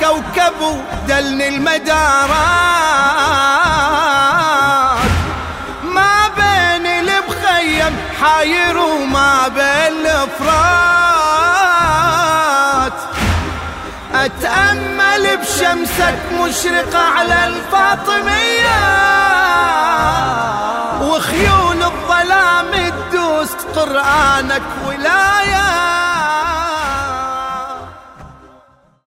كوكب دلن المدارات. ما بين المخيم حاير وما بين الافرات أتأمل بشمسك مشرقه على الفاطمية. وخيول الظلام تدوس قرآنك ولاية.